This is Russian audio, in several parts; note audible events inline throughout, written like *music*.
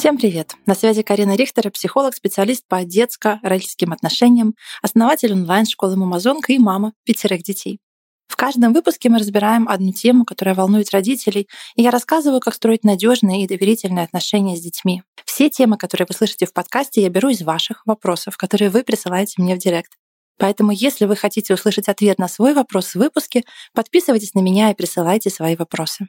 Всем привет! На связи Карина Рихтер, психолог, специалист по детско-родительским отношениям, основатель онлайн-школы «Мамазонка» и мама пятерых детей. В каждом выпуске мы разбираем одну тему, которая волнует родителей, и я рассказываю, как строить надежные и доверительные отношения с детьми. Все темы, которые вы слышите в подкасте, я беру из ваших вопросов, которые вы присылаете мне в директ. Поэтому, если вы хотите услышать ответ на свой вопрос в выпуске, подписывайтесь на меня и присылайте свои вопросы.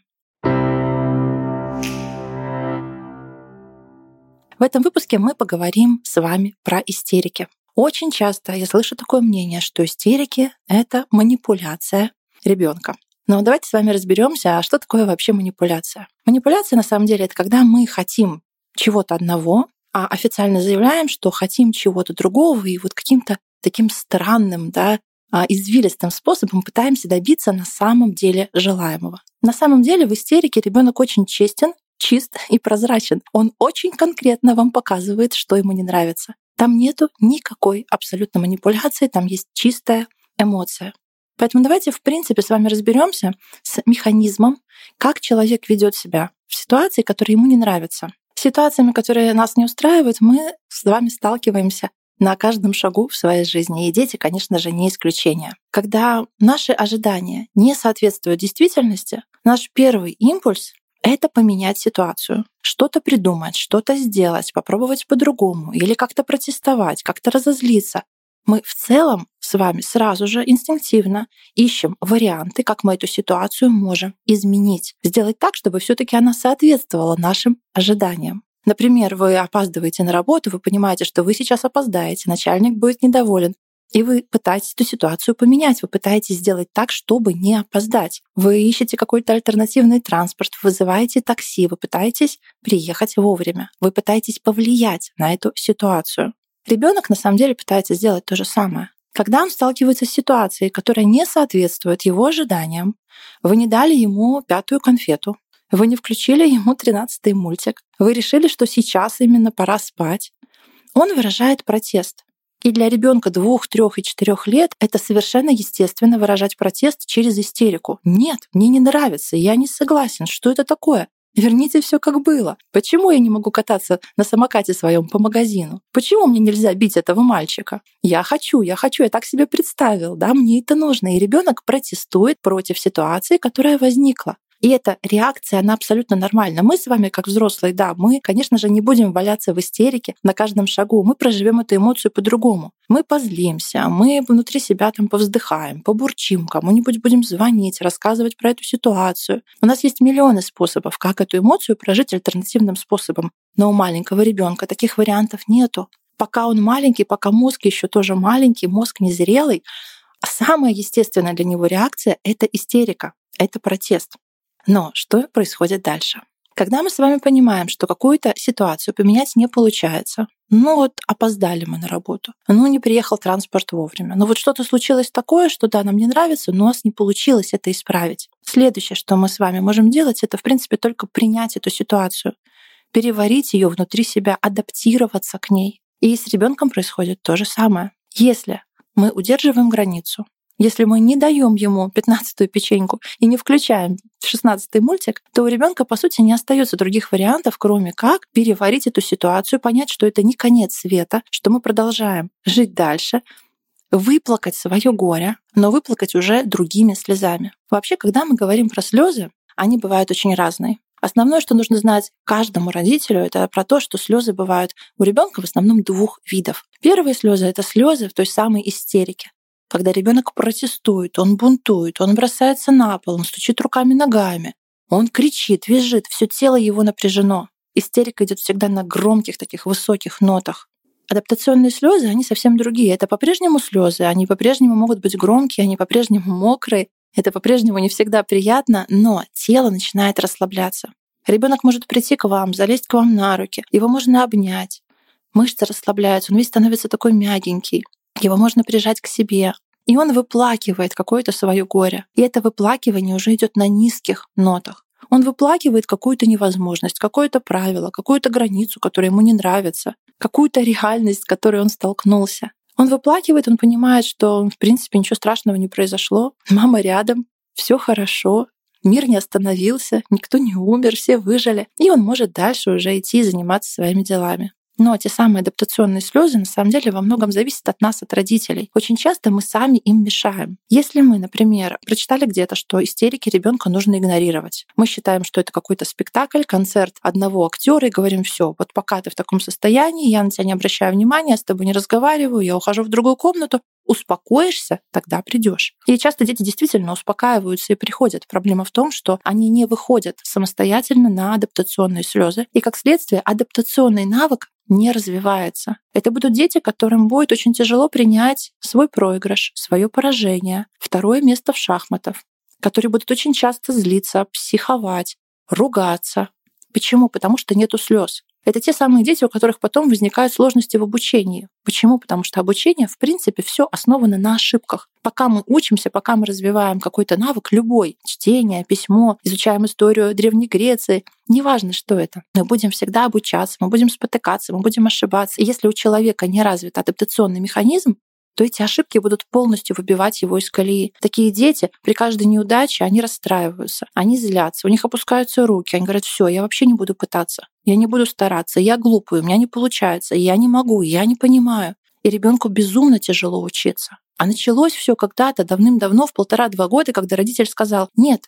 В этом выпуске мы поговорим с вами про истерики. Очень часто я слышу такое мнение, что истерики — это манипуляция ребенка. Но давайте с вами разберемся, а что такое вообще манипуляция. Манипуляция на самом деле это когда мы хотим чего-то одного, а официально заявляем, что хотим чего-то другого, и вот каким-то таким странным, да, а, извилистым способом пытаемся добиться на самом деле желаемого. На самом деле в истерике ребенок очень честен чист и прозрачен. Он очень конкретно вам показывает, что ему не нравится. Там нету никакой абсолютно манипуляции, там есть чистая эмоция. Поэтому давайте, в принципе, с вами разберемся с механизмом, как человек ведет себя в ситуации, которые ему не нравятся. С ситуациями, которые нас не устраивают, мы с вами сталкиваемся на каждом шагу в своей жизни. И дети, конечно же, не исключение. Когда наши ожидания не соответствуют действительности, наш первый импульс это поменять ситуацию, что-то придумать, что-то сделать, попробовать по-другому или как-то протестовать, как-то разозлиться. Мы в целом с вами сразу же инстинктивно ищем варианты, как мы эту ситуацию можем изменить, сделать так, чтобы все-таки она соответствовала нашим ожиданиям. Например, вы опаздываете на работу, вы понимаете, что вы сейчас опоздаете, начальник будет недоволен, и вы пытаетесь эту ситуацию поменять, вы пытаетесь сделать так, чтобы не опоздать. Вы ищете какой-то альтернативный транспорт, вызываете такси, вы пытаетесь приехать вовремя, вы пытаетесь повлиять на эту ситуацию. Ребенок на самом деле пытается сделать то же самое. Когда он сталкивается с ситуацией, которая не соответствует его ожиданиям, вы не дали ему пятую конфету, вы не включили ему тринадцатый мультик, вы решили, что сейчас именно пора спать, он выражает протест. И для ребенка двух, трех и четырех лет это совершенно естественно выражать протест через истерику. Нет, мне не нравится, я не согласен. Что это такое? Верните все как было. Почему я не могу кататься на самокате своем по магазину? Почему мне нельзя бить этого мальчика? Я хочу, я хочу, я так себе представил, да, мне это нужно. И ребенок протестует против ситуации, которая возникла. И эта реакция, она абсолютно нормальна. Мы с вами, как взрослые, да, мы, конечно же, не будем валяться в истерике на каждом шагу. Мы проживем эту эмоцию по-другому. Мы позлимся, мы внутри себя там повздыхаем, побурчим, кому-нибудь будем звонить, рассказывать про эту ситуацию. У нас есть миллионы способов, как эту эмоцию прожить альтернативным способом. Но у маленького ребенка таких вариантов нету. Пока он маленький, пока мозг еще тоже маленький, мозг незрелый, а самая естественная для него реакция — это истерика, это протест. Но что происходит дальше? Когда мы с вами понимаем, что какую-то ситуацию поменять не получается, ну вот опоздали мы на работу, ну не приехал транспорт вовремя, ну вот что-то случилось такое, что да, нам не нравится, но у нас не получилось это исправить. Следующее, что мы с вами можем делать, это в принципе только принять эту ситуацию, переварить ее внутри себя, адаптироваться к ней. И с ребенком происходит то же самое. Если мы удерживаем границу, если мы не даем ему 15-ю печеньку и не включаем 16-й мультик, то у ребенка, по сути, не остается других вариантов, кроме как переварить эту ситуацию, понять, что это не конец света, что мы продолжаем жить дальше, выплакать свое горе, но выплакать уже другими слезами. Вообще, когда мы говорим про слезы, они бывают очень разные. Основное, что нужно знать каждому родителю, это про то, что слезы бывают у ребенка в основном двух видов. Первые слезы это слезы в той самой истерике когда ребенок протестует, он бунтует, он бросается на пол, он стучит руками-ногами, он кричит, визжит, все тело его напряжено. Истерика идет всегда на громких таких высоких нотах. Адаптационные слезы, они совсем другие. Это по-прежнему слезы, они по-прежнему могут быть громкие, они по-прежнему мокрые, это по-прежнему не всегда приятно, но тело начинает расслабляться. Ребенок может прийти к вам, залезть к вам на руки, его можно обнять. Мышцы расслабляются, он весь становится такой мягенький. Его можно прижать к себе, и он выплакивает какое-то свое горе. И это выплакивание уже идет на низких нотах. Он выплакивает какую-то невозможность, какое-то правило, какую-то границу, которая ему не нравится, какую-то реальность, с которой он столкнулся. Он выплакивает, он понимает, что в принципе ничего страшного не произошло. Мама рядом, все хорошо, мир не остановился, никто не умер, все выжили, и он может дальше уже идти и заниматься своими делами. Но те самые адаптационные слезы на самом деле во многом зависят от нас, от родителей. Очень часто мы сами им мешаем. Если мы, например, прочитали где-то, что истерики ребенка нужно игнорировать, мы считаем, что это какой-то спектакль, концерт одного актера и говорим, все, вот пока ты в таком состоянии, я на тебя не обращаю внимания, с тобой не разговариваю, я ухожу в другую комнату, успокоишься, тогда придешь. И часто дети действительно успокаиваются и приходят. Проблема в том, что они не выходят самостоятельно на адаптационные слезы. И как следствие, адаптационный навык не развивается. Это будут дети, которым будет очень тяжело принять свой проигрыш, свое поражение, второе место в шахматах, которые будут очень часто злиться, психовать, ругаться. Почему? Потому что нету слез. Это те самые дети, у которых потом возникают сложности в обучении. Почему? Потому что обучение, в принципе, все основано на ошибках. Пока мы учимся, пока мы развиваем какой-то навык, любой, чтение, письмо, изучаем историю Древней Греции, неважно, что это, мы будем всегда обучаться, мы будем спотыкаться, мы будем ошибаться. И если у человека не развит адаптационный механизм, то эти ошибки будут полностью выбивать его из колеи. Такие дети при каждой неудаче, они расстраиваются, они злятся, у них опускаются руки, они говорят, все, я вообще не буду пытаться, я не буду стараться, я глупый, у меня не получается, я не могу, я не понимаю. И ребенку безумно тяжело учиться. А началось все когда-то давным-давно, в полтора-два года, когда родитель сказал, нет,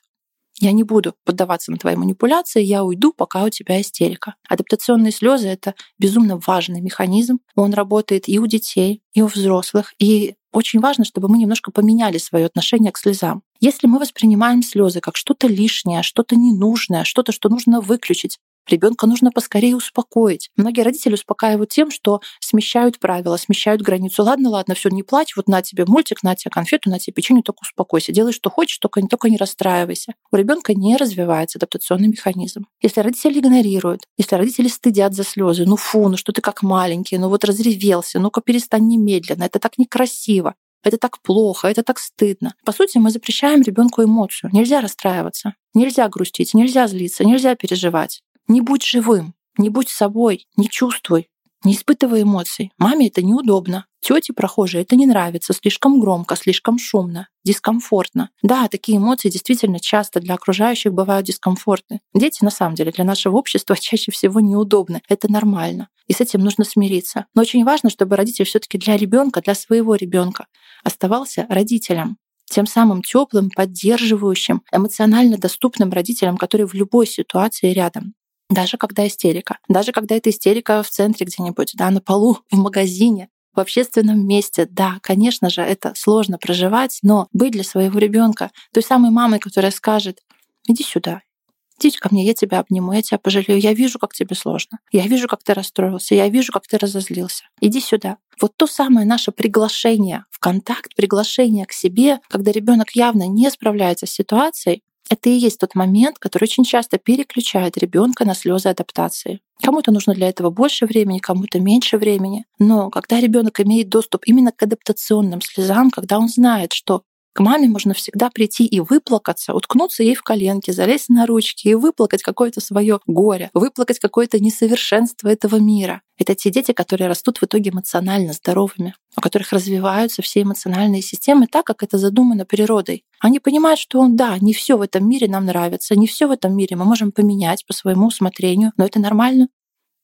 я не буду поддаваться на твои манипуляции, я уйду, пока у тебя истерика. Адаптационные слезы это безумно важный механизм. Он работает и у детей, и у взрослых. И очень важно, чтобы мы немножко поменяли свое отношение к слезам. Если мы воспринимаем слезы как что-то лишнее, что-то ненужное, что-то, что нужно выключить, Ребенка нужно поскорее успокоить. Многие родители успокаивают тем, что смещают правила, смещают границу. Ладно, ладно, все, не плачь, вот на тебе мультик, на тебе конфету, на тебе печенье, только успокойся. Делай, что хочешь, только, только не расстраивайся. У ребенка не развивается адаптационный механизм. Если родители игнорируют, если родители стыдят за слезы, ну фу, ну что ты как маленький, ну вот разревелся, ну-ка перестань немедленно, это так некрасиво это так плохо, это так стыдно. По сути, мы запрещаем ребенку эмоцию. Нельзя расстраиваться, нельзя грустить, нельзя злиться, нельзя переживать. Не будь живым, не будь собой, не чувствуй, не испытывай эмоций. Маме это неудобно. Тете прохожей это не нравится, слишком громко, слишком шумно, дискомфортно. Да, такие эмоции действительно часто для окружающих бывают дискомфортны. Дети, на самом деле, для нашего общества *laughs* чаще всего неудобны. Это нормально. И с этим нужно смириться. Но очень важно, чтобы родитель все таки для ребенка, для своего ребенка оставался родителем тем самым теплым, поддерживающим, эмоционально доступным родителем, который в любой ситуации рядом даже когда истерика, даже когда это истерика в центре где-нибудь, да, на полу, *laughs* в магазине, в общественном месте, да, конечно же, это сложно проживать, но быть для своего ребенка той самой мамой, которая скажет, иди сюда, иди ко мне, я тебя обниму, я тебя пожалею, я вижу, как тебе сложно, я вижу, как ты расстроился, я вижу, как ты разозлился, иди сюда. Вот то самое наше приглашение в контакт, приглашение к себе, когда ребенок явно не справляется с ситуацией, это и есть тот момент, который очень часто переключает ребенка на слезы адаптации. Кому-то нужно для этого больше времени, кому-то меньше времени. Но когда ребенок имеет доступ именно к адаптационным слезам, когда он знает, что к маме можно всегда прийти и выплакаться, уткнуться ей в коленки, залезть на ручки и выплакать какое-то свое горе, выплакать какое-то несовершенство этого мира. Это те дети, которые растут в итоге эмоционально здоровыми, у которых развиваются все эмоциональные системы так, как это задумано природой. Они понимают, что да, не все в этом мире нам нравится, не все в этом мире мы можем поменять по своему усмотрению, но это нормально.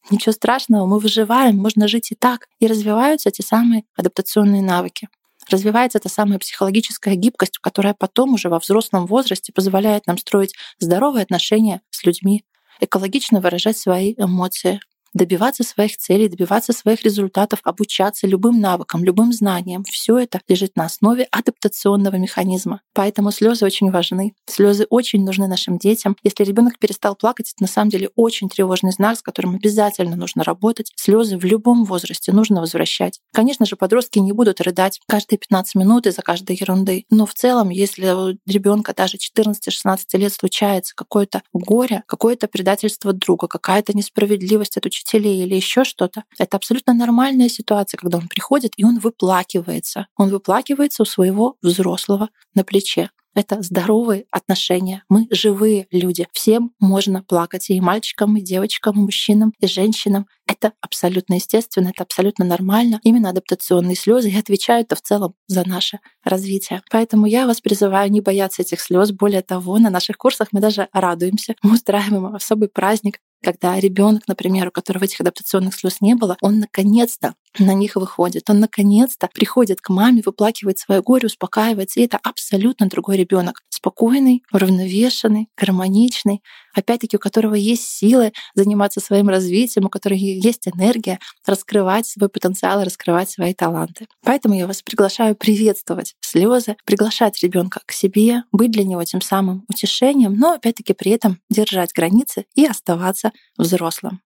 Ничего страшного, мы выживаем, можно жить и так. И развиваются эти самые адаптационные навыки развивается эта самая психологическая гибкость, которая потом уже во взрослом возрасте позволяет нам строить здоровые отношения с людьми, экологично выражать свои эмоции, добиваться своих целей, добиваться своих результатов, обучаться любым навыкам, любым знаниям. Все это лежит на основе адаптационного механизма. Поэтому слезы очень важны. Слезы очень нужны нашим детям. Если ребенок перестал плакать, это на самом деле очень тревожный знак, с которым обязательно нужно работать. Слезы в любом возрасте нужно возвращать. Конечно же, подростки не будут рыдать каждые 15 минут из-за каждой ерунды. Но в целом, если у ребенка даже 14-16 лет случается какое-то горе, какое-то предательство друга, какая-то несправедливость от учителей или еще что-то. Это абсолютно нормальная ситуация, когда он приходит и он выплакивается. Он выплакивается у своего взрослого на плече. это здоровые отношения. Мы живые люди. Всем можно плакать. И мальчикам, и девочкам, и мужчинам, и женщинам. Это абсолютно естественно, это абсолютно нормально. Именно адаптационные слезы и отвечают-то в целом за наше развитие. Поэтому я вас призываю не бояться этих слез. Более того, на наших курсах мы даже радуемся. Мы устраиваем особый праздник, когда ребенок, например, у которого этих адаптационных слез не было, он наконец-то на них выходит. Он наконец-то приходит к маме, выплакивает свое горе, успокаивается. И это абсолютно другой ребенок. Спокойный, уравновешенный, гармоничный, опять-таки у которого есть силы заниматься своим развитием, у которого есть энергия раскрывать свой потенциал, раскрывать свои таланты. Поэтому я вас приглашаю приветствовать слезы, приглашать ребенка к себе, быть для него тем самым утешением, но опять-таки при этом держать границы и оставаться взрослым.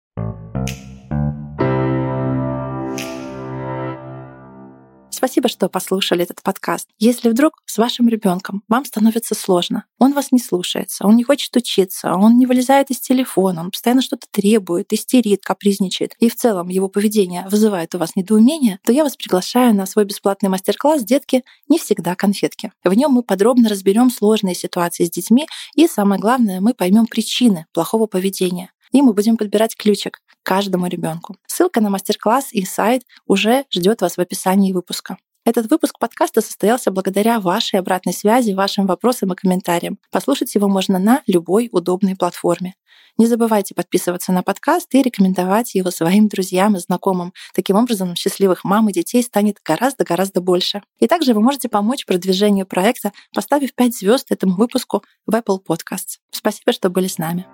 Спасибо, что послушали этот подкаст. Если вдруг с вашим ребенком вам становится сложно, он вас не слушается, он не хочет учиться, он не вылезает из телефона, он постоянно что-то требует, истерит, капризничает, и в целом его поведение вызывает у вас недоумение, то я вас приглашаю на свой бесплатный мастер-класс «Детки не всегда конфетки». В нем мы подробно разберем сложные ситуации с детьми и, самое главное, мы поймем причины плохого поведения и мы будем подбирать ключик каждому ребенку. Ссылка на мастер-класс и сайт уже ждет вас в описании выпуска. Этот выпуск подкаста состоялся благодаря вашей обратной связи, вашим вопросам и комментариям. Послушать его можно на любой удобной платформе. Не забывайте подписываться на подкаст и рекомендовать его своим друзьям и знакомым. Таким образом, счастливых мам и детей станет гораздо-гораздо больше. И также вы можете помочь продвижению проекта, поставив 5 звезд этому выпуску в Apple Podcasts. Спасибо, что были с нами.